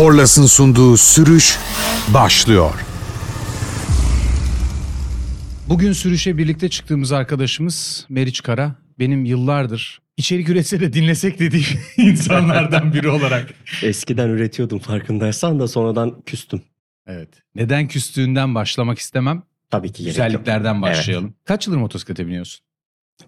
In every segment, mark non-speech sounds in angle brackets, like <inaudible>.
Korlas'ın sunduğu sürüş başlıyor. Bugün sürüşe birlikte çıktığımız arkadaşımız Meriç Kara. Benim yıllardır içerik üretse de dinlesek dediğim <laughs> insanlardan biri olarak. Eskiden üretiyordum farkındaysan da sonradan küstüm. Evet. Neden küstüğünden başlamak istemem. Tabii ki gerek yok. Güzelliklerden başlayalım. Kaç yıldır motosiklete biniyorsun?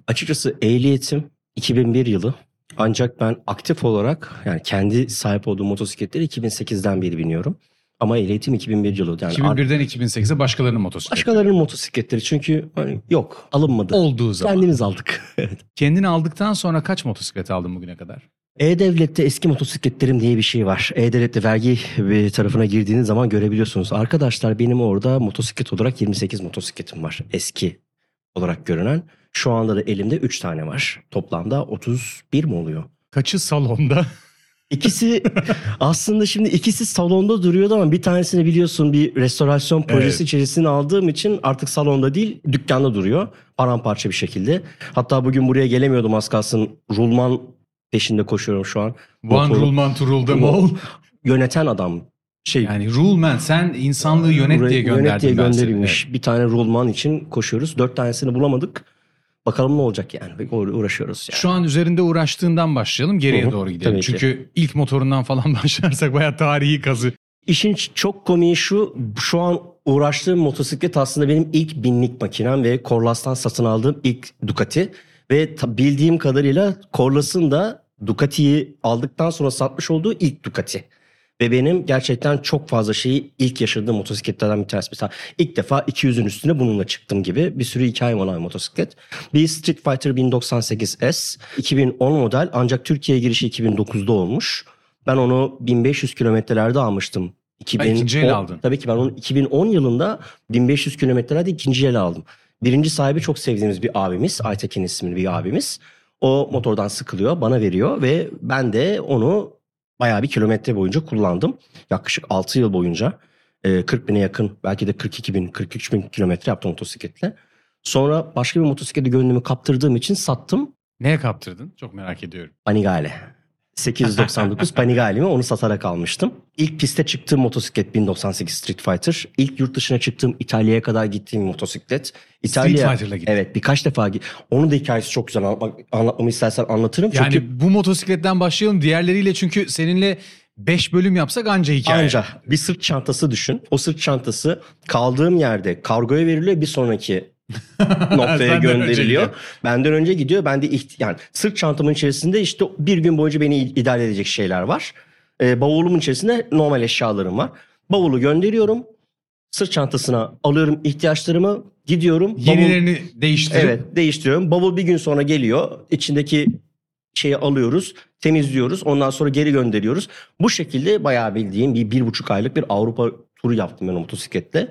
Açıkçası ehliyetim 2001 yılı. Ancak ben aktif olarak yani kendi sahip olduğum motosikletleri 2008'den beri biniyorum. Ama ehliyetim 2001 yılı. Yani ar- 2001'den 2008'e başkalarının motosikleti. başkalarının motosikletleri çünkü hani yok alınmadı. Olduğu zaman. Kendimiz aldık. <laughs> Kendini aldıktan sonra kaç motosiklet aldın bugüne kadar? E-Devlet'te eski motosikletlerim diye bir şey var. E-Devlet'te vergi bir tarafına girdiğiniz zaman görebiliyorsunuz. Arkadaşlar benim orada motosiklet olarak 28 motosikletim var. Eski olarak görünen. Şu anda da elimde 3 tane var. Toplamda 31 mi oluyor? Kaçı salonda? İkisi <laughs> aslında şimdi ikisi salonda duruyordu ama bir tanesini biliyorsun bir restorasyon projesi Evet. içerisine aldığım için artık salonda değil dükkanda duruyor. Paramparça bir şekilde. Hatta bugün buraya gelemiyordum az kalsın. Rulman peşinde koşuyorum şu an. One Motoru- rule man to rule them all. Yöneten adam şey Yani rule man sen insanlığı yönet diye gönderdin Yönet diye gönderilmiş. Bir tane rulman için koşuyoruz. Dört tanesini bulamadık. Bakalım ne olacak yani. Uğra- Uğraşıyoruz yani. Şu an üzerinde uğraştığından başlayalım geriye Hı hı, doğru gidelim. tabii ki. Çünkü ilk motorundan falan <laughs> başlarsak bayağı tarihi kazı. İşin çok komiği şu. Şu an uğraştığım motosiklet aslında benim ilk binlik makinem ve Corlas'tan satın aldığım ilk Ducati. Ve bildiğim kadarıyla Corlas'ın da Ducati'yi aldıktan sonra satmış olduğu ilk Ducati. Ve benim gerçekten çok fazla şeyi ilk yaşadığım motosikletlerden bir tanesi. Mesela ilk defa 200'ün üstüne bununla çıktım gibi bir sürü hikayem olan bir motosiklet. Bir Street Fighter 1098S 2010 model ancak Türkiye girişi 2009'da olmuş. Ben onu 1500 kilometrelerde almıştım. 2010, ikinci el aldın. Tabii ki ben onu 2010 yılında 1500 kilometrelerde ikinci el aldım. Birinci sahibi çok sevdiğimiz bir abimiz. Aytekin isimli bir abimiz. O motordan sıkılıyor, bana veriyor ve ben de onu bayağı bir kilometre boyunca kullandım. Yaklaşık 6 yıl boyunca e, 40 bine yakın belki de 42 bin, 43 bin kilometre yaptım motosikletle. Sonra başka bir motosiklete gönlümü kaptırdığım için sattım. Neye kaptırdın? Çok merak ediyorum. Panigale. 899 Panigale'mi <laughs> onu satarak almıştım. İlk piste çıktığım motosiklet 1098 Street Fighter. İlk yurt dışına çıktığım İtalya'ya kadar gittiğim motosiklet. İtalya, Fighter'la gittin. Evet birkaç defa. Onun da hikayesi çok güzel. Anlatmak, anlatmamı istersen anlatırım. Yani Çünkü bu motosikletten başlayalım diğerleriyle çünkü seninle 5 bölüm yapsak anca hikaye. Anca bir sırt çantası düşün. O sırt çantası kaldığım yerde kargoya veriliyor bir sonraki <laughs> noktaya önce gönderiliyor. gidiyor. Benden önce gidiyor. Ben de iht- yani sırt çantamın içerisinde işte bir gün boyunca beni idare edecek şeyler var. Ee, bavulumun içerisinde normal eşyalarım var. Bavulu gönderiyorum. Sırt çantasına alıyorum ihtiyaçlarımı. Gidiyorum. Bavul- Yenilerini değiştirip Evet değiştiriyorum. Bavul bir gün sonra geliyor. İçindeki şeyi alıyoruz, temizliyoruz. Ondan sonra geri gönderiyoruz. Bu şekilde bayağı bildiğim bir, bir buçuk aylık bir Avrupa turu yaptım ben o motosikletle.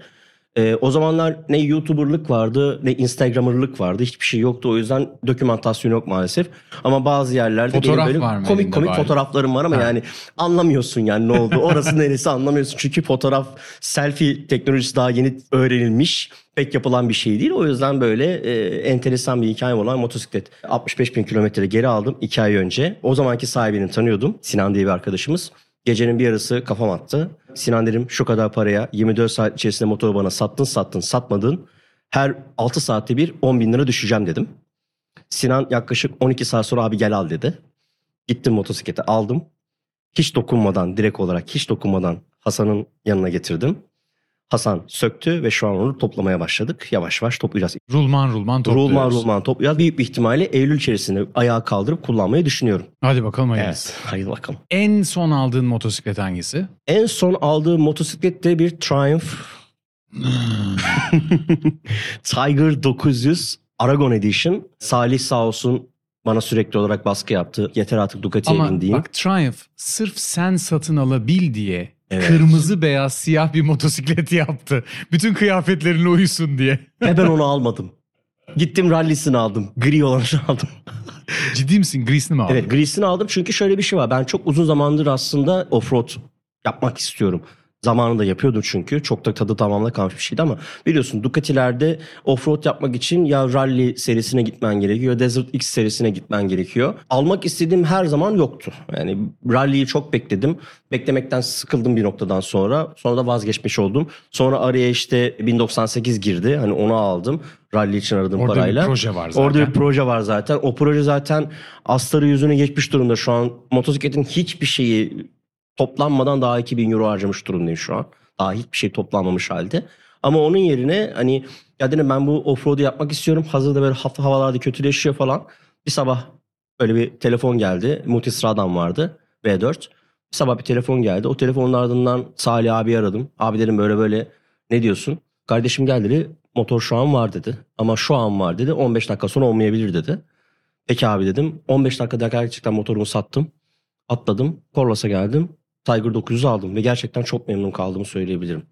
Ee, o zamanlar ne YouTuber'lık vardı ne Instagram'ırlık vardı. Hiçbir şey yoktu. O yüzden dokümantasyon yok maalesef. Ama bazı yerlerde benim Fotoğraf böyle var mı komik komik bari? fotoğraflarım var ama Ha. yani anlamıyorsun yani ne oldu. Orası neresi anlamıyorsun. Çünkü fotoğraf selfie teknolojisi daha yeni öğrenilmiş. Pek yapılan bir şey değil. O yüzden böyle e, enteresan bir hikayem olan motosiklet. 65 bin kilometre geri aldım 2 ay önce. O zamanki sahibini tanıyordum. Sinan diye bir arkadaşımız. Gecenin bir yarısı kafam attı. Sinan dedim şu kadar paraya 24 saat içerisinde motoru bana sattın sattın satmadın. Her 6 saatte bir 10 bin lira düşeceğim dedim. Sinan yaklaşık 12 saat sonra abi gel al dedi. Gittim motosikleti aldım. Hiç dokunmadan direkt olarak hiç dokunmadan Hasan'ın yanına getirdim. Hasan söktü ve şu an onu toplamaya başladık. Yavaş yavaş toplayacağız. rulman rulman topluyoruz. Rulman rulman toplayacağız. Büyük bir ihtimalle Eylül içerisinde ayağa kaldırıp kullanmayı düşünüyorum. Hadi bakalım hayırlısı. Evet. Haydi bakalım. En son aldığın motosiklet hangisi? En son aldığım motosiklet de bir Triumph <laughs> Tiger 900 Aragon Edition. Salih sağ olsun bana sürekli olarak baskı yaptı. Yeter artık Ducati'ye Ama bin diyeyim. bak Triumph sırf sen satın alabil diye Evet. kırmızı beyaz siyah bir motosiklet <laughs> yaptı. Bütün kıyafetlerine uysun diye. Ve ben onu almadım. Gittim rallisini aldım. Gri olanı <laughs> aldım. Ciddi misin? Grisini mi aldın? Evet grisini aldım çünkü şöyle bir şey var. Ben çok uzun zamandır aslında offroad yapmak istiyorum. Zamanında yapıyordum çünkü. Çok da tadı tamamla kalmış bir şeydi ama biliyorsun Ducati'lerde offroad yapmak için ya rally serisine gitmen gerekiyor Desert X serisine gitmen gerekiyor. Almak istediğim her zaman yoktu. Yani rally'yi çok bekledim. Beklemekten sıkıldım bir noktadan sonra. Sonra da vazgeçmiş oldum. Sonra araya işte 1098 girdi. Hani onu aldım. Rally için aradığım Orada bir parayla. proje var zaten. Orada bir proje var zaten. O proje zaten astarı yüzüne geçmiş durumda şu an. Motosikletin hiçbir şeyi toplanmadan daha 2000 euro harcamış durumdayım şu an. Daha hiçbir şey toplanmamış halde. Ama onun yerine hani ya dedim ben bu offroad'u yapmak istiyorum. Hazırda böyle hafif havalarda kötüleşiyor falan. Bir sabah böyle bir telefon geldi. Multistrada'm vardı. V4. Bir sabah bir telefon geldi. O telefonun ardından Salih abi aradım. Abi dedim böyle böyle ne diyorsun? Kardeşim geldi dedi. Motor şu an var dedi. Ama şu an var dedi. 15 dakika sonra olmayabilir dedi. Peki abi dedim. 15 dakikada gerçekten motorumu sattım. Atladım. Corvus'a geldim. Tiger 900'ü aldım ve gerçekten çok memnun kaldığımı söyleyebilirim.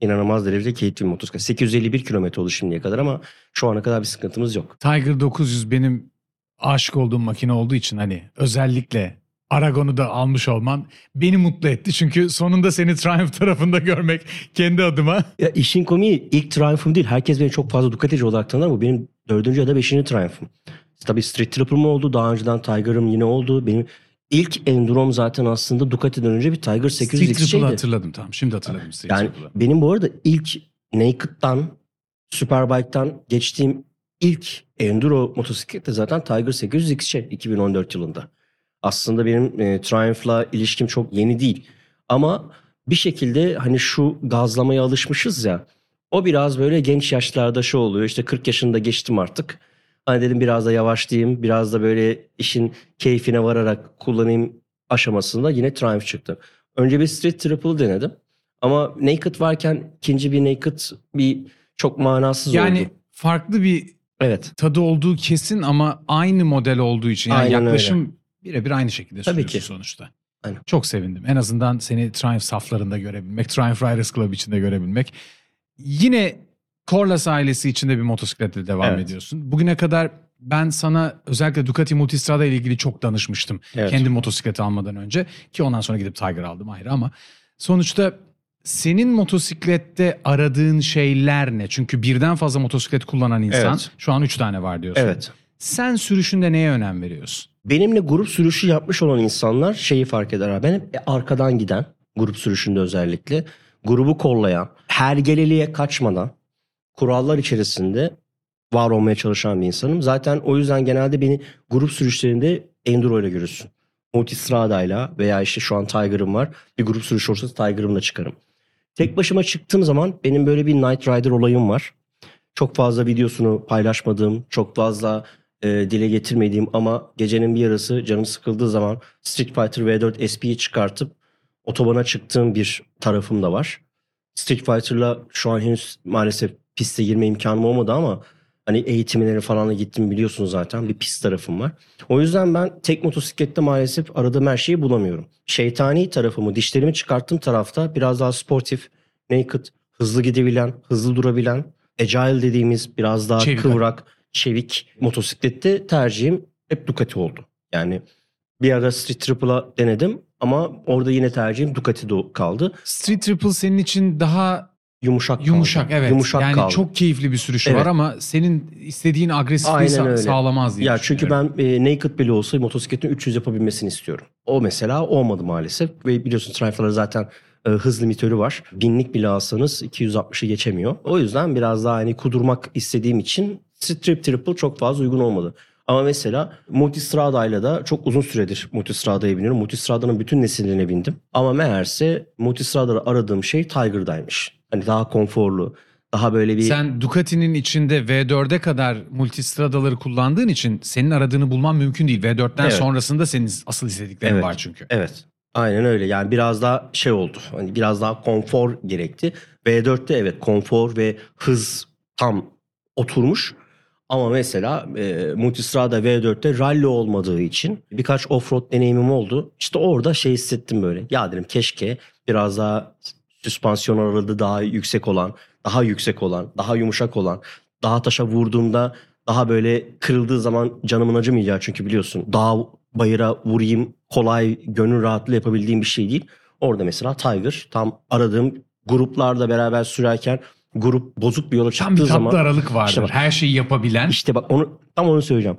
İnanılmaz derecede keyifli bir motosiklet. 851 kilometre oldu şimdiye kadar ama şu ana kadar bir sıkıntımız yok. Tiger 900 benim aşık olduğum makine olduğu için hani özellikle Aragon'u da almış olman beni mutlu etti. Çünkü sonunda seni Triumph tarafında görmek kendi adıma. Ya işin komiği ilk Triumph'ım değil. Herkes beni çok fazla Ducati'ci olarak tanır ama benim dördüncü ya da beşinci Triumph'ım. Tabii Street Tripper'ım oldu. Daha önceden Tiger'ım yine oldu. Benim ilk Enduro'm zaten aslında Ducati'den önce bir Tiger Street 800 Tripple'ı XC'ydi. hatırladım tamam. Şimdi hatırladım Street Yani Tripple'ı. benim bu arada ilk Naked'dan, Superbike'dan geçtiğim ilk Enduro motosiklet de zaten Tiger 800 XC 2014 yılında. Aslında benim e, Triumph'la ilişkim çok yeni değil. Ama bir şekilde hani şu gazlamaya alışmışız ya. O biraz böyle genç yaşlarda şu oluyor. İşte 40 yaşında geçtim artık. Hani dedim biraz da yavaşlayayım. Biraz da böyle işin keyfine vararak kullanayım aşamasında yine Triumph çıktı. Önce bir Street Triple denedim. Ama Naked varken ikinci bir Naked bir çok manasız Yani oldu. farklı bir Evet. tadı olduğu kesin ama aynı model olduğu için yani Aynen yaklaşım birebir aynı şekilde Tabii ki. sonuçta. Aynen. Çok sevindim. En azından seni Triumph saflarında görebilmek, Triumph Riders Club içinde görebilmek. Yine Corliss ailesi içinde bir motosikletle devam Evet. ediyorsun. Bugüne kadar ben sana özellikle Ducati Multistrada ile ilgili çok danışmıştım. Evet. Kendi motosikleti almadan önce ki ondan sonra gidip Tiger aldım ayrı ama sonuçta senin motosiklette aradığın şeyler ne? Çünkü birden fazla motosiklet kullanan insan Evet. şu an 3 tane var diyorsun. Evet. Sen sürüşünde neye önem veriyorsun? Benimle grup sürüşü yapmış olan insanlar şeyi fark eder. abi. Ben hep arkadan giden grup sürüşünde özellikle grubu kollayan, hergeleliğe kaçmadan kurallar içerisinde var olmaya çalışan bir insanım. Zaten o yüzden genelde beni grup sürüşlerinde enduro ile görürsün. Multistrada'yla veya işte şu an Tiger'ım var. Bir grup sürüş olursa Tiger'ımla çıkarım. Tek başıma çıktığım zaman benim böyle bir Night Rider olayım var. Çok fazla videosunu paylaşmadığım, çok fazla e, dile getirmediğim ama gecenin bir yarısı canım sıkıldığı zaman Street Fighter V4 SP'yi çıkartıp otobana çıktığım bir tarafım da var. Street Fighter'la şu an henüz maalesef piste girme imkanım olmadı ama hani eğitimleri falan da gittim biliyorsunuz zaten bir pist tarafım var. O yüzden ben tek motosiklette maalesef aradığım her şeyi bulamıyorum. Şeytani tarafımı, dişlerimi çıkarttığım tarafta biraz daha sportif, naked, hızlı gidebilen, hızlı durabilen, agile dediğimiz biraz daha Çevik. kıvrak, çevik motosiklette tercihim hep Ducati oldu. Yani bir ara Street Triple'a denedim ama orada yine tercihim Ducati do- kaldı. Street Triple senin için daha Yumuşak kaldı. yumuşak evet. Yumuşak yani kaldı. çok keyifli bir sürüşü Evet. var ama senin istediğin agresifliği sa- sağlamaz diye Ya çünkü ben e, naked bile olsa motosikletin 300 yapabilmesini istiyorum. O mesela olmadı maalesef ve biliyorsun Triumph'larda zaten e, hız limitörü var. Binlik bile alsanız 260'ı geçemiyor. O yüzden biraz daha hani kudurmak istediğim için Strip Triple çok fazla uygun olmadı. Ama mesela Multistrada'yla da çok uzun süredir Multistrada'ya biniyorum. Multistrada'nın bütün nesillerine bindim. Ama meğerse Multistrada'da aradığım şey Tiger'daymış. Hani daha konforlu, daha böyle bir... Sen Ducati'nin içinde V4'e kadar multistradaları kullandığın için senin aradığını bulman mümkün değil. V4'ten Evet. sonrasında senin asıl istediklerin Evet. var çünkü. Evet. Aynen öyle. Yani biraz daha şey oldu. Hani biraz daha konfor gerekti. V4'te evet konfor ve hız tam oturmuş. Ama mesela e, Multistrada V4'te rally olmadığı için birkaç offroad deneyimim oldu. İşte orada şey hissettim böyle. Ya dedim keşke biraz daha süspansiyon aralığı daha yüksek olan, daha yüksek olan, daha yumuşak olan, daha taşa vurduğumda daha böyle kırıldığı zaman canımın acımayacağı çünkü biliyorsun dağ bayıra vurayım kolay gönül rahatlığı yapabildiğim bir şey değil. Orada mesela Tiger tam aradığım gruplarla beraber sürerken grup bozuk bir yola çıktığı Tam bir tatlı zaman aralık vardır. İşte bak- Her şeyi yapabilen. işte bak onu tam onu söyleyeceğim.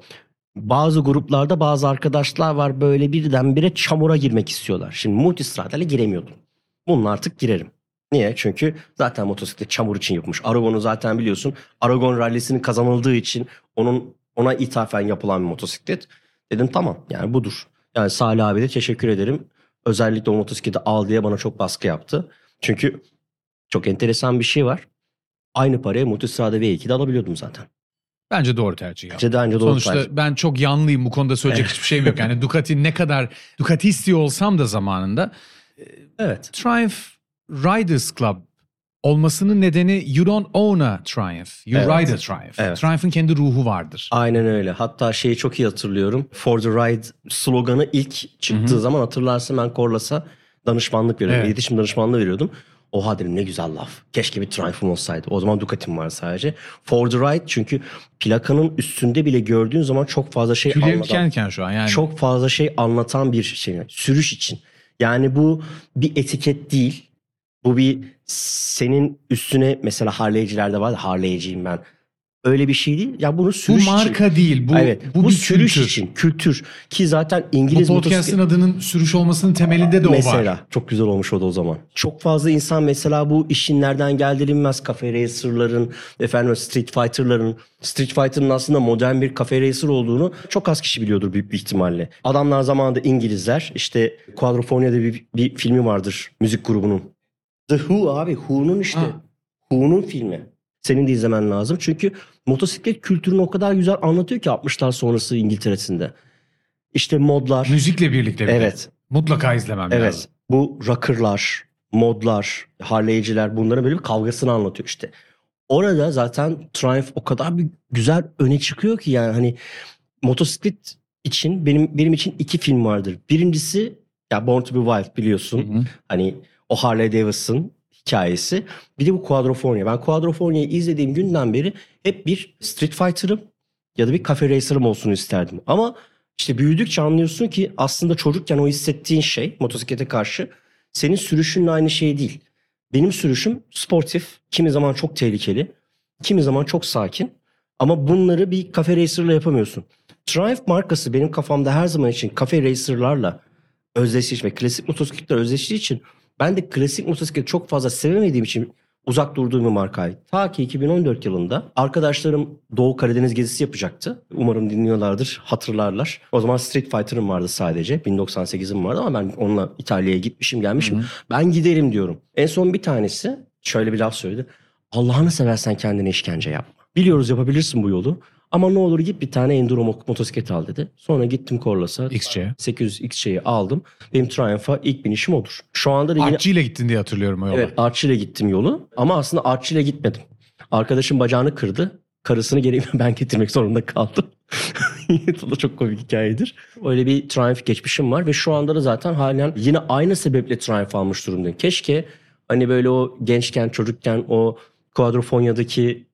Bazı gruplarda bazı arkadaşlar var böyle birdenbire çamura girmek istiyorlar. Şimdi multistradale giremiyordum. Bununla artık girerim. Niye? Çünkü zaten motosiklet çamur için yapılmış. Aragon'u zaten biliyorsun. Aragon rallisinin kazanıldığı için onun ona ithafen yapılan bir motosiklet. Dedim tamam yani budur. Yani Salih abi de teşekkür ederim. Özellikle o motosikleti al diye bana çok baskı yaptı. Çünkü çok enteresan bir şey var. Aynı paraya Multistrada V2'de alabiliyordum zaten. Bence doğru tercih. İşte daha önce doğru Sonuçta tercih. ben çok yanlıyım bu konuda söyleyecek hiçbir şeyim yok. Yani Ducati ne kadar Ducati istiyor olsam da zamanında Evet. Triumph Riders Club olmasının nedeni you don't own a Triumph. You Evet. ride a Triumph. Evet. Triumph'ın kendi ruhu vardır. Aynen öyle. Hatta şeyi çok iyi hatırlıyorum. For the Ride sloganı ilk çıktığı zaman hatırlarsın ben Corlas'a danışmanlık veriyordum. Evet. İletişim danışmanlığı veriyordum. Oha dedim ne güzel laf. Keşke bir Triumph'ım olsaydı. O zaman Ducati'm var sadece. For the Ride çünkü plakanın üstünde bile gördüğün zaman çok fazla şey Tüylerim anlatan. şu an yani. Çok fazla şey anlatan bir şey. Sürüş için. Yani bu bir etiket değil. Bu bir senin üstüne mesela Harley'cilerde var. Harley'ciyim ben. Öyle bir şey değil. Ya bunu bu sürüş için. marka değil. Bu, evet. bu, Bu, bir sürüş kültür. için. Kültür. Ki zaten Bu İngiliz podcast'ın motosiklet- adının sürüş olmasının temelinde de o Mesela var. çok güzel olmuş o da o zaman. Çok fazla insan mesela bu işin nereden geldiğini bilmez. Cafe Racer'ların, efendim Street Fighter'ların. Street Fighter'ın aslında modern bir Cafe Racer olduğunu çok az kişi biliyordur büyük bir ihtimalle. Adamlar zamanında İngilizler işte Quadrophonia'da bir, bir filmi vardır müzik grubunun. The Who abi Who'nun işte. Ha. Who'nun filmi. Senin de izlemen lazım. Çünkü motosiklet kültürünü o kadar güzel anlatıyor ki 60'lar sonrası İngiltere'sinde. İşte modlar. Müzikle birlikte. bir. Evet. Mutlaka izlemem Evet. lazım. Bu rockerlar, modlar, Harley'ciler bunların böyle bir kavgasını anlatıyor işte. Orada zaten Triumph o kadar bir güzel öne çıkıyor ki yani hani motosiklet için benim benim için iki film vardır. Birincisi ya Born to be Wild biliyorsun. Hı hı. Hani o Harley Davidson hikayesi. Bir de bu Quadrophenia. Ben Quadrophenia'yı izlediğim günden beri hep bir Street Fighter'ım ya da bir Cafe Racer'ım olsun isterdim. Ama işte büyüdükçe anlıyorsun ki aslında çocukken o hissettiğin şey motosiklete karşı senin sürüşünle aynı şey değil. Benim sürüşüm sportif, kimi zaman çok tehlikeli, kimi zaman çok sakin. Ama bunları bir Cafe Racer'la yapamıyorsun. Triumph markası benim kafamda her zaman için Cafe Racer'larla özdeşleşmiş ve klasik motosikletler özdeşleştiği için ben de klasik motosiklet çok fazla sevemediğim için uzak durduğum bir markaydı. Ta ki 2014 yılında arkadaşlarım Doğu Karadeniz gezisi yapacaktı. Umarım dinliyorlardır, hatırlarlar. O zaman Street Fighter'ım vardı sadece. 1098'im vardı ama ben onunla İtalya'ya gitmişim gelmişim. Ben giderim diyorum. En son bir tanesi şöyle bir laf söyledi. Allah'ını seversen kendine işkence yapma. Biliyoruz yapabilirsin bu yolu. Ama ne olur git bir tane enduro mo- motosiklet al dedi. Sonra gittim Corlas'a. XC. 800 XC'yi aldım. Benim Triumph'a ilk binişim odur. Şu anda da yine ile gittin diye hatırlıyorum o yola. evet Archie ile gittim yolu. Ama aslında Archie ile gitmedim. Arkadaşım bacağını kırdı. Karısını geri <laughs> ben getirmek zorunda kaldım. <laughs> Bu da çok komik hikayedir. Öyle bir Triumph geçmişim var ve şu anda da zaten halen yine aynı sebeple Triumph almış durumdayım. Keşke hani böyle o gençken çocukken o Quadrophonia'daki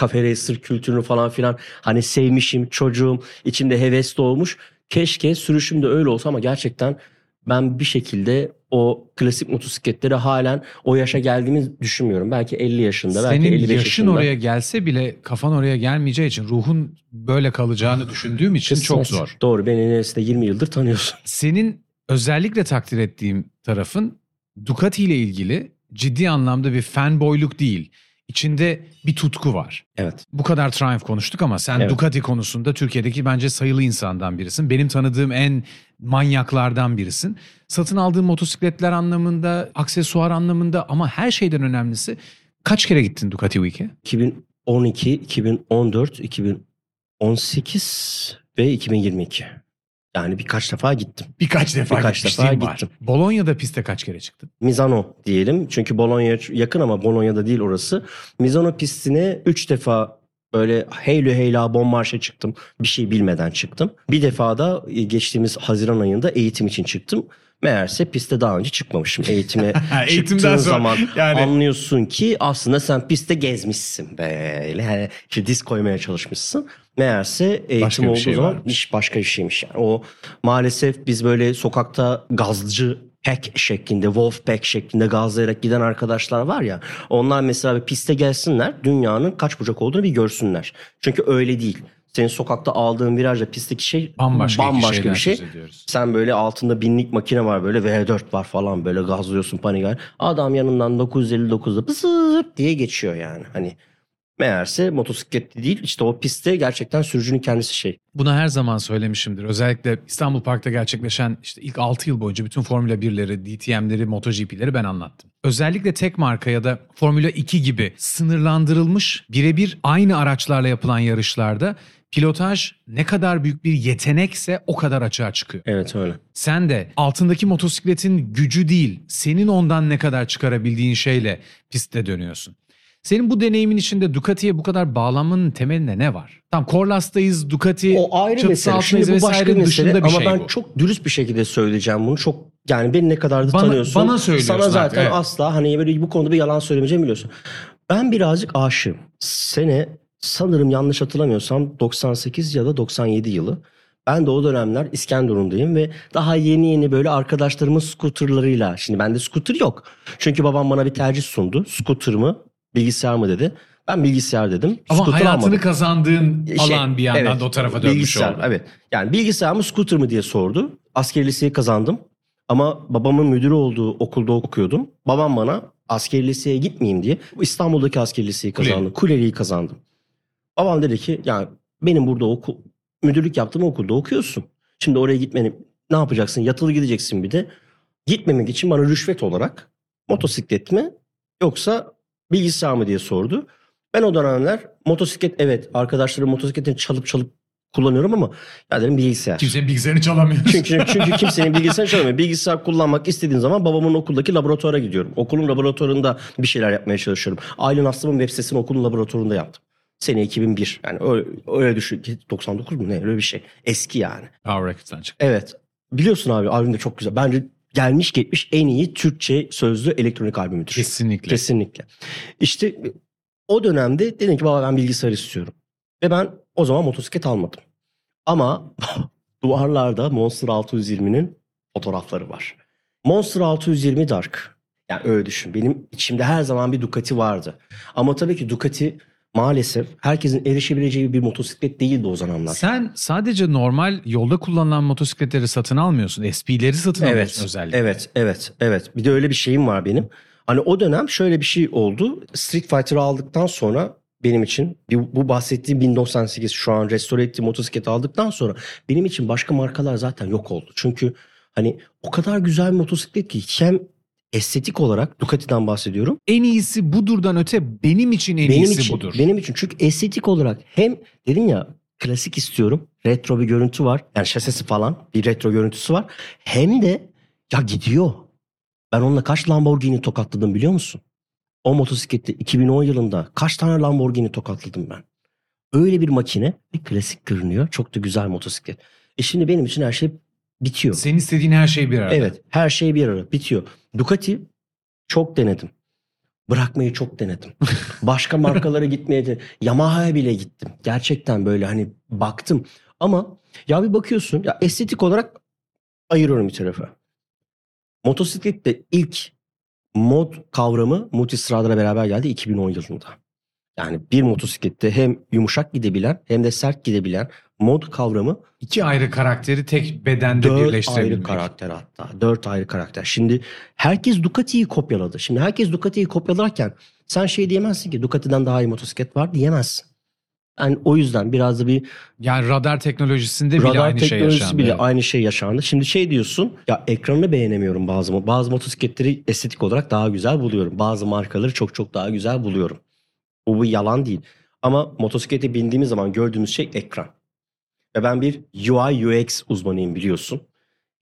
Cafe Racer kültürünü falan filan hani sevmişim çocuğum içimde heves doğmuş. Keşke sürüşüm de öyle olsa ama gerçekten ben bir şekilde o klasik motosikletleri halen o yaşa geldiğimi düşünmüyorum. Belki 50 yaşında, belki Senin 55 yaşın yaşında. oraya gelse bile kafan oraya gelmeyeceği için ruhun böyle kalacağını düşündüğüm için çok Kesinlikle. zor. Doğru. Beni Enes'te 20 yıldır tanıyorsun. <laughs> Senin özellikle takdir ettiğim tarafın Ducati ile ilgili ciddi anlamda bir fanboyluk değil. İçinde bir tutku var. Evet. Bu kadar Triumph konuştuk ama sen Evet. Ducati konusunda Türkiye'deki bence sayılı insandan birisin. Benim tanıdığım en manyaklardan birisin. Satın aldığın motosikletler anlamında, aksesuar anlamında ama her şeyden önemlisi kaç kere gittin Ducati Week'e? 2012, 2014, 2018 ve 2022. Yani birkaç defa gittim. Birkaç defa Birkaç defa var. gittim. Bologna'da piste kaç kere çıktın? Misano diyelim. Çünkü Bologna yakın ama Bologna'da değil orası. Misano pistine 3 defa böyle heylü heyla bon marşa çıktım. Bir şey bilmeden çıktım. Bir defa da e, geçtiğimiz Haziran ayında eğitim için çıktım. Meğerse piste daha önce çıkmamışım. Eğitime <laughs> çıktığın sonra zaman yani- anlıyorsun ki aslında sen pistte gezmişsin böyle. Hani işte disk koymaya çalışmışsın. Meğerse eğitim Başka olduğu şey zaman varmış. iş başka bir şeymiş yani. O maalesef biz böyle sokakta gazcı pack şeklinde, wolf pack şeklinde gazlayarak giden arkadaşlar var ya. Onlar mesela bir piste gelsinler dünyanın kaç bucak olduğunu bir görsünler. Çünkü öyle değil. Senin sokakta aldığın virajla pistteki şey Bambaşka, bambaşka bir şey. Sen böyle altında binlik makine var böyle V4 var falan böyle gazlıyorsun panik. Adam yanından 959'da bızıp diye geçiyor yani. Hani meğerse motosikletli değil işte o pistte gerçekten sürücünün kendisi şey. Bunu her zaman söylemişimdir. Özellikle İstanbul Park'ta gerçekleşen işte ilk 6 yıl boyunca bütün Formula 1'leri, DTM'leri, MotoGP'leri ben anlattım. Özellikle tek marka ya da Formula 2 gibi sınırlandırılmış birebir aynı araçlarla yapılan yarışlarda pilotaj ne kadar büyük bir yetenekse o kadar açığa çıkıyor. Evet öyle. Sen de altındaki motosikletin gücü değil, senin ondan ne kadar çıkarabildiğin şeyle pistte dönüyorsun. Senin bu deneyimin içinde Ducati'ye bu kadar bağlanmanın temelinde ne var? Tam Corlas'tayız, Ducati O ayrı mesele. Şimdi bu başka mesele dışında bir ama şey ben bu. çok dürüst bir şekilde söyleyeceğim bunu. Çok yani beni ne kadar da Bana- tanıyorsun. bana söylüyorsun Sana zaten artık, evet. asla hani böyle bu konuda bir yalan söylemeyeceğimi biliyorsun. Ben birazcık aşığım. Sene sanırım yanlış hatırlamıyorsam 98 ya da 97 yılı. Ben de o dönemler İskenderun'dayım ve daha yeni yeni böyle arkadaşlarımın skuterlarıyla. Şimdi bende skuter yok. Çünkü babam bana bir tercih sundu. Skuter mı bilgisayar mı dedi. Ben bilgisayar dedim. Ama Scooter hayatını almadım. kazandığın Şey, alan bir yandan evet, da o tarafa dönmüş bilgisayar, oldu. Evet. Yani bilgisayar mı scooter mı diye sordu. Askeri liseyi kazandım. Ama babamın müdürü olduğu okulda okuyordum. Babam bana askeri liseye gitmeyeyim diye İstanbul'daki askeri liseyi Kuleli. kazandım. Kuleli'yi kazandım. Babam dedi ki yani benim burada okul müdürlük yaptığım okulda okuyorsun. Şimdi oraya gitmeni ne yapacaksın? Yatılı gideceksin bir de. Gitmemek için bana rüşvet olarak motosiklet mi yoksa bilgisayar mı diye sordu. Ben o dönemler motosiklet evet arkadaşlarım motosikletini çalıp çalıp kullanıyorum ama ya dedim bilgisayar. Kimsenin bilgisayarını çalamıyoruz. Çünkü, çünkü kimsenin bilgisayarı çalamıyor. Bilgisayar kullanmak istediğim zaman babamın okuldaki laboratuvara gidiyorum. Okulun laboratuvarında bir şeyler yapmaya çalışıyorum. Aylin Aslım'ın web sitesini okulun laboratuvarında yaptım. Sene 2001. Yani öyle, öyle düşün. 99 mu ne öyle bir şey. Eski yani. Power Records'tan çıktı. Evet. Biliyorsun abi albüm de çok güzel. Bence gelmiş geçmiş en iyi Türkçe sözlü elektronik albümüdür. Kesinlikle. Kesinlikle. İşte o dönemde dedim ki baba ben bilgisayar istiyorum. Ve ben o zaman motosiklet almadım. Ama <laughs> duvarlarda Monster 620'nin fotoğrafları var. Monster 620 Dark. Yani öyle düşün. Benim içimde her zaman bir Ducati vardı. Ama tabii ki Ducati maalesef herkesin erişebileceği bir motosiklet değildi o zamanlar. Sen sadece normal yolda kullanılan motosikletleri satın almıyorsun. SP'leri satın alıyorsun Evet, özellikle. evet, evet, evet. Bir de öyle bir şeyim var benim. Hani o dönem şöyle bir şey oldu. Street Fighter'ı aldıktan sonra benim için bu bahsettiğim 1098 şu an restore ettiğim motosiklet aldıktan sonra benim için başka markalar zaten yok oldu. Çünkü hani o kadar güzel bir motosiklet ki hem estetik olarak Ducati'den bahsediyorum. En iyisi budurdan öte benim için en benim iyisi için budur. benim için çünkü estetik olarak hem dedim ya klasik istiyorum. Retro bir görüntü var. Yani şasisi falan bir retro görüntüsü var. Hem de ya gidiyor. Ben onunla kaç Lamborghini tokatladım biliyor musun? O motosiklette 2010 yılında kaç tane Lamborghini tokatladım ben. Öyle bir makine bir klasik görünüyor. Çok da güzel motosiklet. E şimdi benim için her şey bitiyor. Senin istediğin her şey bir arada. Evet her şey bir arada bitiyor. Ducati çok denedim. Bırakmayı çok denedim. <laughs> Başka markalara gitmeye de Yamaha'ya bile gittim. Gerçekten böyle hani baktım. Ama ya bir bakıyorsun ya estetik olarak ayırıyorum bir tarafa. Motosiklette ilk mod kavramı Multistrada'la beraber geldi 2010 yılında. Yani bir motosiklette hem yumuşak gidebilen hem de sert gidebilen mod kavramı İki ayrı karakteri tek bedende Dört ayrı birleştirebilmek. karakter hatta. Dört ayrı karakter. Şimdi herkes Ducati'yi kopyaladı. Şimdi herkes Ducati'yi kopyalarken sen şey diyemezsin ki Ducati'den daha iyi motosiklet var diyemezsin. Yani o yüzden biraz da bir Yani radar teknolojisinde bile radar aynı şey teknolojisi yaşandı. bile evet. aynı şey yaşandı. Şimdi şey diyorsun ya ekranını beğenemiyorum bazı bazı motosikletleri estetik olarak daha güzel buluyorum. Bazı markaları çok çok daha güzel buluyorum. Bu bir yalan değil. Ama motosiklete bindiğimiz zaman gördüğümüz şey ekran. Ve ben bir UI UX uzmanıyım biliyorsun.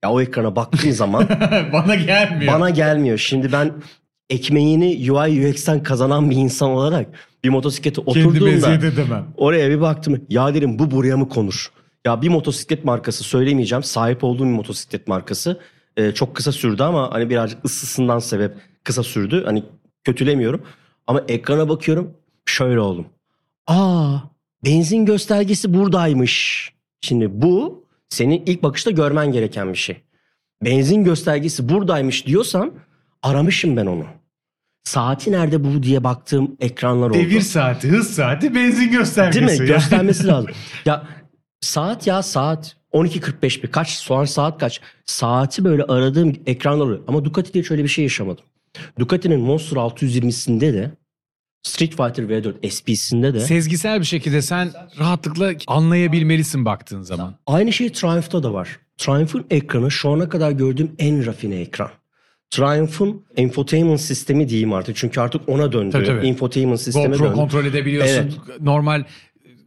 Ya o ekrana baktığın zaman <laughs> Bana gelmiyor. bana gelmiyor. Şimdi ben ekmeğini UI UX'ten kazanan bir insan olarak bir motosiklete oturduğumda oraya bir baktım. Ya derim bu buraya mı konur? Ya bir motosiklet markası söylemeyeceğim. Sahip olduğum bir motosiklet markası. Ee, çok kısa sürdü ama hani birazcık ısısından sebep kısa sürdü. Hani kötülemiyorum. Ama ekrana bakıyorum. Şöyle oldum. Aa benzin göstergesi buradaymış. Şimdi bu senin ilk bakışta görmen gereken bir şey. benzin göstergesi buradaymış diyorsam aramışım ben onu. Saati nerede bu diye baktığım ekranlar oldu. Devir saati, hız saati, benzin göstergesi. Değil mi? Göstermesi <laughs> lazım. Ya saat ya saat 12.45 bir kaç şu an saat kaç? Saati böyle aradığım ekranlar oluyor. Ama Ducati'de şöyle bir şey yaşamadım. Ducati'nin Monster 620'sinde de Street Fighter V4 SP'sinde de Sezgisel bir şekilde sen rahatlıkla anlayabilmelisin baktığın zaman. aynı şey Triumph'ta da var. Triumph'ın ekranı şu ana kadar gördüğüm en rafine ekran. Triumph'ın infotainment sistemi diyeyim artık. Çünkü artık ona döndü. Tabii, tabii. Infotainment sistemi GoPro döndü. kontrol edebiliyorsun. Evet. Normal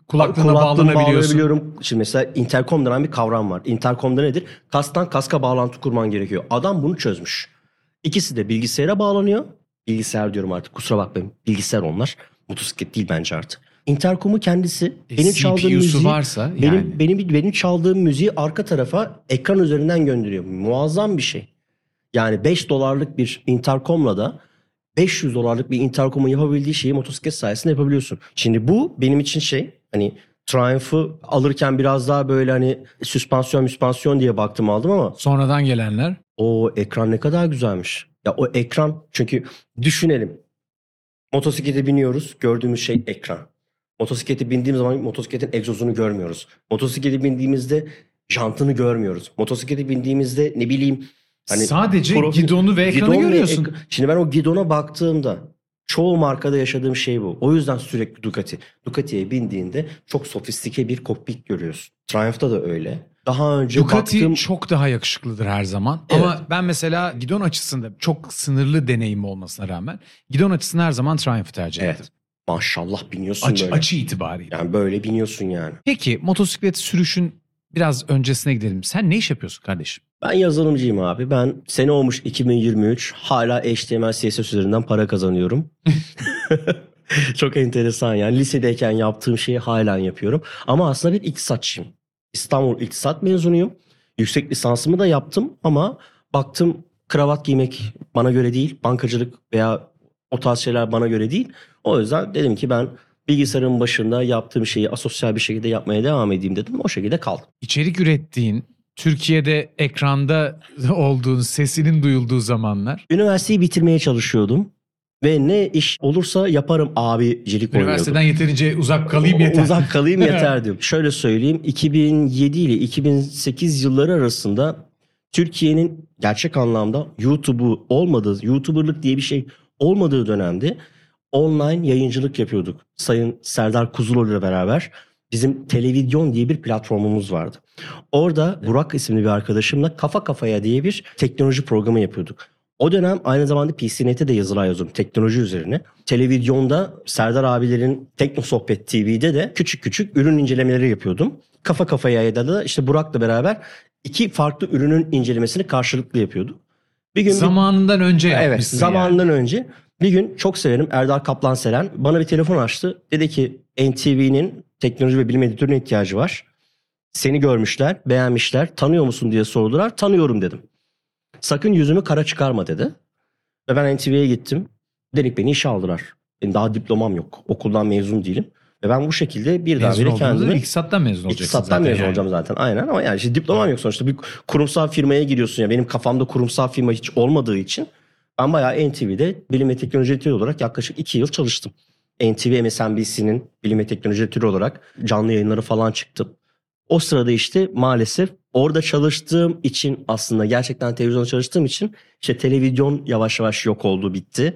kulaklığına bağlanabiliyorsun. Şimdi mesela intercom denen bir kavram var. Intercom'da nedir? Kastan kaska bağlantı kurman gerekiyor. Adam bunu çözmüş. İkisi de bilgisayara bağlanıyor. Bilgisayar diyorum artık kusura bakmayın. Bilgisayar onlar. Motosiklet değil bence artık. Intercom'u kendisi E, benim çaldığım müziği varsa benim yani. benim benim çaldığım müziği arka tarafa ekran üzerinden gönderiyor. Muazzam bir şey. Yani 5 dolarlık bir intercomla da 500 dolarlık bir intercom'un yapabildiği şeyi motosiklet sayesinde yapabiliyorsun. Şimdi bu benim için şey hani Triumph'ı alırken biraz daha böyle hani süspansiyon müspansiyon diye baktım aldım ama Sonradan gelenler. O ekran ne kadar güzelmiş. Ya o ekran çünkü düşünelim. Motosiklete biniyoruz gördüğümüz şey ekran. Motosiklete bindiğim zaman motosikletin egzozunu görmüyoruz. Motosiklete bindiğimizde jantını görmüyoruz. Motosiklete bindiğimizde ne bileyim hani Sadece profil- gidonu ve ekranı Gidon ve görüyorsun. ek- Şimdi ben o gidona baktığımda çoğu markada yaşadığım şey bu. O yüzden sürekli Ducati. Ducati'ye bindiğinde çok sofistike bir kokpit görüyorsun. Triumph'ta da öyle. Daha önce Ducati baktığım... çok daha yakışıklıdır her zaman. Evet. Ama ben mesela gidon açısında çok sınırlı deneyim olmasına rağmen gidon açısını her zaman Triumph'ı tercih Evet. ettim. Maşallah biniyorsun Açı, böyle. açı itibariyle. Yani böyle biniyorsun yani. Peki motosiklet sürüşün biraz öncesine gidelim. Sen ne iş yapıyorsun kardeşim? Ben yazılımcıyım abi. Ben sene olmuş 2023. Hala HTML CSS üzerinden para kazanıyorum. <laughs> <laughs> Çok enteresan yani. Lisedeyken yaptığım şeyi halen yapıyorum. Ama aslında bir iktisatçıyım. İstanbul İktisat mezunuyum. Yüksek lisansımı da yaptım ama baktım kravat giymek bana göre değil. Bankacılık veya o tarz şeyler bana göre değil. O yüzden dedim ki ben bilgisayarın başında yaptığım şeyi asosyal bir şekilde yapmaya devam edeyim dedim. O şekilde kaldım. İçerik ürettiğin, Türkiye'de ekranda <laughs> olduğun, sesinin duyulduğu zamanlar. Üniversiteyi bitirmeye çalışıyordum. Ve ne iş olursa yaparım abicilik oynuyordum. Üniversiteden yeterince uzak kalayım yeter. Uzak kalayım <laughs> yeter diyorum. Şöyle söyleyeyim 2007 ile 2008 yılları arasında Türkiye'nin gerçek anlamda YouTube'u olmadığı, YouTuber'lık diye bir şey olmadığı dönemde online yayıncılık yapıyorduk. Sayın Serdar Kuzuloğlu ile beraber bizim televizyon diye bir platformumuz vardı. Orada Burak isimli bir arkadaşımla Kafa Kafaya diye bir teknoloji programı yapıyorduk. O dönem aynı zamanda PCNet'e de yazılar yazıyordum teknoloji üzerine. Televizyonda Serdar abilerin Tekno Sohbet TV'de de küçük küçük ürün incelemeleri yapıyordum. Kafa Kafaya da işte Burak'la beraber iki farklı ürünün incelemesini karşılıklı yapıyorduk. Bir gün bir- Zamanından önce Evet zamanından önce bir gün çok severim Erdal Kaplan Selen bana bir telefon açtı. Dedi ki NTV'nin teknoloji ve bilim editörüne ihtiyacı var. Seni görmüşler, beğenmişler, tanıyor musun diye sordular. Tanıyorum dedim. Sakın yüzümü kara çıkarma dedi. Ve ben NTV'ye gittim. Dedik beni işe aldılar. Benim daha diplomam yok. Okuldan mezun değilim. Ve ben bu şekilde Mezun beri olduğunda kendimi... iktisattan mezun olacaksın İktisattan mezun yani. olacağım zaten aynen ama yani işte diplomam yok sonuçta bir kurumsal firmaya giriyorsun ya benim kafamda kurumsal firma hiç olmadığı için ben bayağı NTV'de bilim ve teknoloji editörü olarak yaklaşık iki yıl çalıştım. NTV MSNBC'nin bilim ve teknoloji editörü olarak canlı yayınları falan çıktım. O sırada işte maalesef orada çalıştığım için aslında gerçekten televizyonda çalıştığım için işte televizyon yavaş yavaş yok oldu bitti.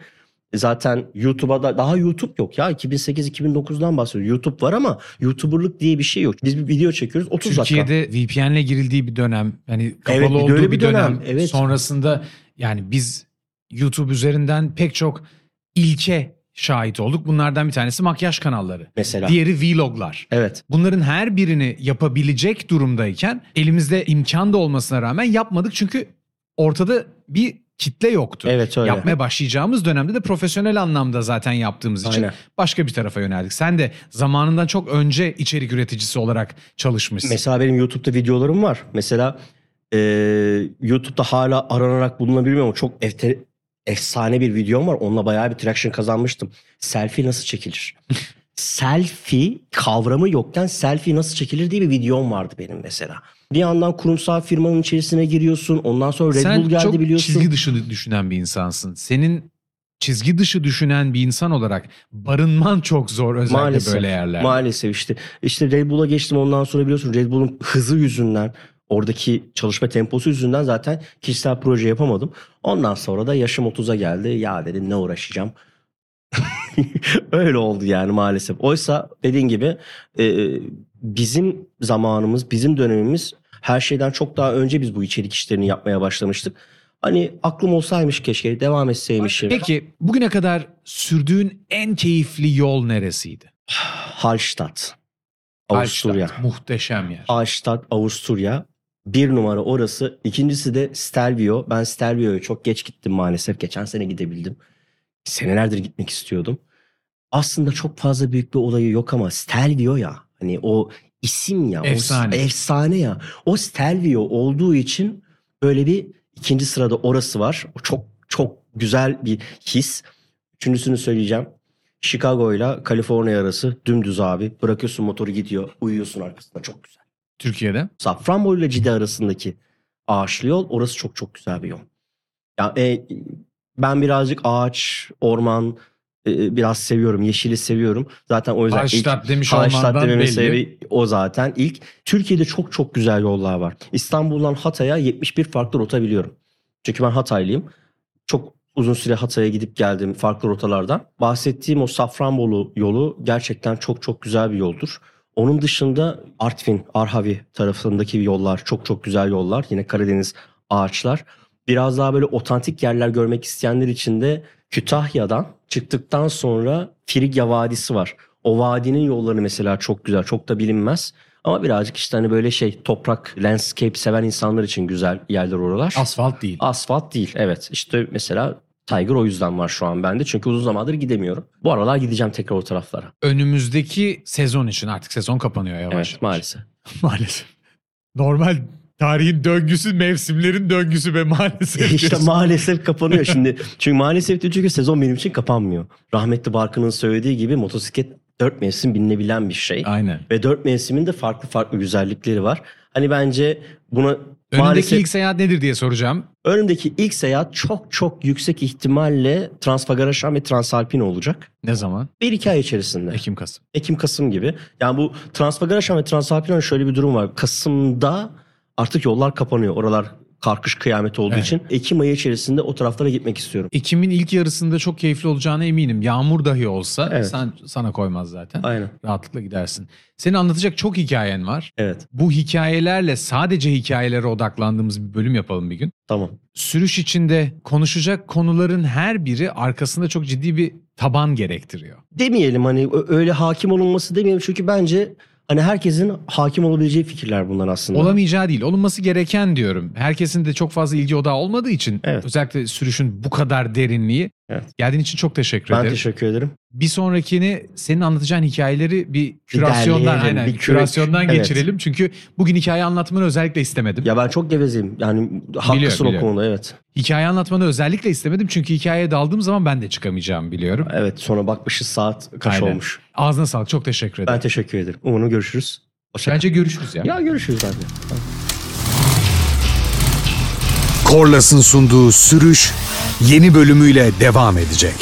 Zaten YouTube'a da daha YouTube yok ya 2008-2009'dan bahsediyoruz. YouTube var ama YouTuber'lık diye bir şey yok. Biz bir video çekiyoruz 30 dakika. Türkiye'de VPN'le girildiği bir dönem, hani kapalı Evet, olduğu bir bir dönem. dönem, evet. Sonrasında yani biz YouTube üzerinden pek çok ilke şahit olduk. Bunlardan bir tanesi makyaj kanalları. Mesela. Diğeri vloglar. Evet. Bunların her birini yapabilecek durumdayken elimizde imkan da olmasına rağmen yapmadık çünkü ortada bir kitle yoktu. Evet öyle. Yapmaya başlayacağımız dönemde de profesyonel anlamda zaten yaptığımız için Aynen. başka bir tarafa yöneldik. Sen de zamanından çok önce içerik üreticisi olarak çalışmışsın. Mesela benim YouTube'da videolarım var. Mesela e, YouTube'da hala aranarak bulunabiliyor ama çok efte- efsane bir videom var. Onunla bayağı bir traction kazanmıştım. Selfie nasıl çekilir? <laughs> selfie kavramı yokken selfie nasıl çekilir diye bir videom vardı benim mesela. Bir yandan kurumsal firmanın içerisine giriyorsun. Ondan sonra Red Sen Bull geldi çok biliyorsun. çizgi dışı düşünen bir insansın. Senin çizgi dışı düşünen bir insan olarak barınman çok zor özellikle Maalesef. böyle yerlerde. Maalesef işte. İşte Red Bull'a geçtim ondan sonra biliyorsun Red Bull'un hızı yüzünden oradaki çalışma temposu yüzünden zaten kişisel proje yapamadım. Ondan sonra da yaşım 30'a geldi. Ya dedim ne uğraşacağım. <laughs> Öyle oldu yani maalesef. Oysa dediğin gibi e, bizim zamanımız, bizim dönemimiz her şeyden çok daha önce biz bu içerik işlerini yapmaya başlamıştık. Hani aklım olsaymış keşke devam etseymişim. Peki bugüne kadar sürdüğün en keyifli yol neresiydi? <sighs> Hallstatt. Avusturya. Hallstatt, Muhteşem yer. Hallstatt, Avusturya. Bir numara orası. İkincisi de Stelvio. Ben Stelvio'ya çok geç gittim maalesef. Geçen sene gidebildim. Senelerdir gitmek istiyordum. Aslında çok fazla büyük bir olayı yok ama Stelvio ya. Hani o isim ya. Efsane. O efsane ya. O Stelvio olduğu için böyle bir ikinci sırada orası var. O çok çok güzel bir his. Üçüncüsünü söyleyeceğim. Chicago ile Kaliforniya arası dümdüz abi. Bırakıyorsun motoru gidiyor. Uyuyorsun arkasında. Çok güzel. Türkiye'de. Safranbolu ile Cide arasındaki ağaçlı yol orası çok çok güzel bir yol. Ya e, ben birazcık ağaç, orman e, biraz seviyorum. Yeşili seviyorum. Zaten o yüzden Hallstatt demiş Hallstatt dememin sebebi o zaten. İlk Türkiye'de çok çok güzel yollar var. İstanbul'dan Hatay'a 71 farklı rota biliyorum. Çünkü ben Hataylıyım. Çok uzun süre Hatay'a gidip geldim farklı rotalardan. Bahsettiğim o Safranbolu yolu gerçekten çok çok güzel bir yoldur. Onun dışında Artvin, Arhavi tarafındaki yollar çok çok güzel yollar. Yine Karadeniz ağaçlar. Biraz daha böyle otantik yerler görmek isteyenler için de Kütahya'dan çıktıktan sonra Frigya Vadisi var. O vadinin yolları mesela çok güzel, çok da bilinmez. Ama birazcık işte hani böyle şey toprak, landscape seven insanlar için güzel yerler oralar. Asfalt değil. Asfalt değil evet. İşte mesela Tiger o yüzden var şu an bende. Çünkü uzun zamandır gidemiyorum. Bu aralar gideceğim tekrar o taraflara. Önümüzdeki sezon için artık sezon kapanıyor yavaş Evet yavaş. maalesef. <laughs> Maalesef. Normal tarihin döngüsü, mevsimlerin döngüsü ve maalesef. <laughs> işte diyorsun. maalesef kapanıyor <laughs> şimdi. Çünkü maalesef diyor çünkü sezon benim için kapanmıyor. Rahmetli Barkın'ın söylediği gibi motosiklet dört mevsim binilebilen bir şey. Aynen. Ve dört mevsimin de farklı farklı güzellikleri var. Hani bence buna Önündeki maalesef ilk seyahat nedir diye soracağım. önümdeki ilk seyahat çok çok yüksek ihtimalle Transfagaraşan ve Transalpine olacak. Ne zaman? Bir iki ay içerisinde. Ekim Kasım. Ekim Kasım gibi. Yani bu Transfagaraşan ve Transalpine'ın şöyle bir durum var. Kasım'da artık yollar kapanıyor. Oralar karkış kıyamet olduğu Evet. için Ekim ayı içerisinde o taraflara gitmek istiyorum. Ekim'in ilk yarısında çok keyifli olacağına eminim. Yağmur dahi olsa Evet. sen, sana koymaz zaten. Aynen. Rahatlıkla gidersin. Senin anlatacak çok hikayen var. Evet. Bu hikayelerle sadece hikayelere odaklandığımız bir bölüm yapalım bir gün. Tamam. Sürüş içinde konuşacak konuların her biri arkasında çok ciddi bir taban gerektiriyor. Demeyelim hani öyle hakim olunması demeyelim. Çünkü bence hani herkesin hakim olabileceği fikirler bunlar aslında. Olamayacağı değil, olunması gereken diyorum. Herkesin de çok fazla ilgi odağı olmadığı için Evet. özellikle sürüşün bu kadar derinliği. Evet. Geldiğin için çok teşekkür ben ederim. teşekkür ederim. bir sonrakini senin anlatacağın hikayeleri bir kürasyondan derleyelim, aynen bir kürasyondan Evet. geçirelim. Çünkü bugün hikaye anlatmanı özellikle istemedim. Ya ben çok gevezeyim. Yani haklısın o biliyorum. konuda evet. Hikaye anlatmanı özellikle istemedim çünkü hikayeye daldığım zaman ben de çıkamayacağımı biliyorum. Evet sonra bakmışız saat kaç Aynen. olmuş. Ağzına sağlık çok teşekkür ederim. Ben teşekkür ederim. Umarım görüşürüz. Hoşça. Bence görüşürüz ya. Ya görüşürüz abi. Korlas'ın sunduğu sürüş yeni bölümüyle devam edecek.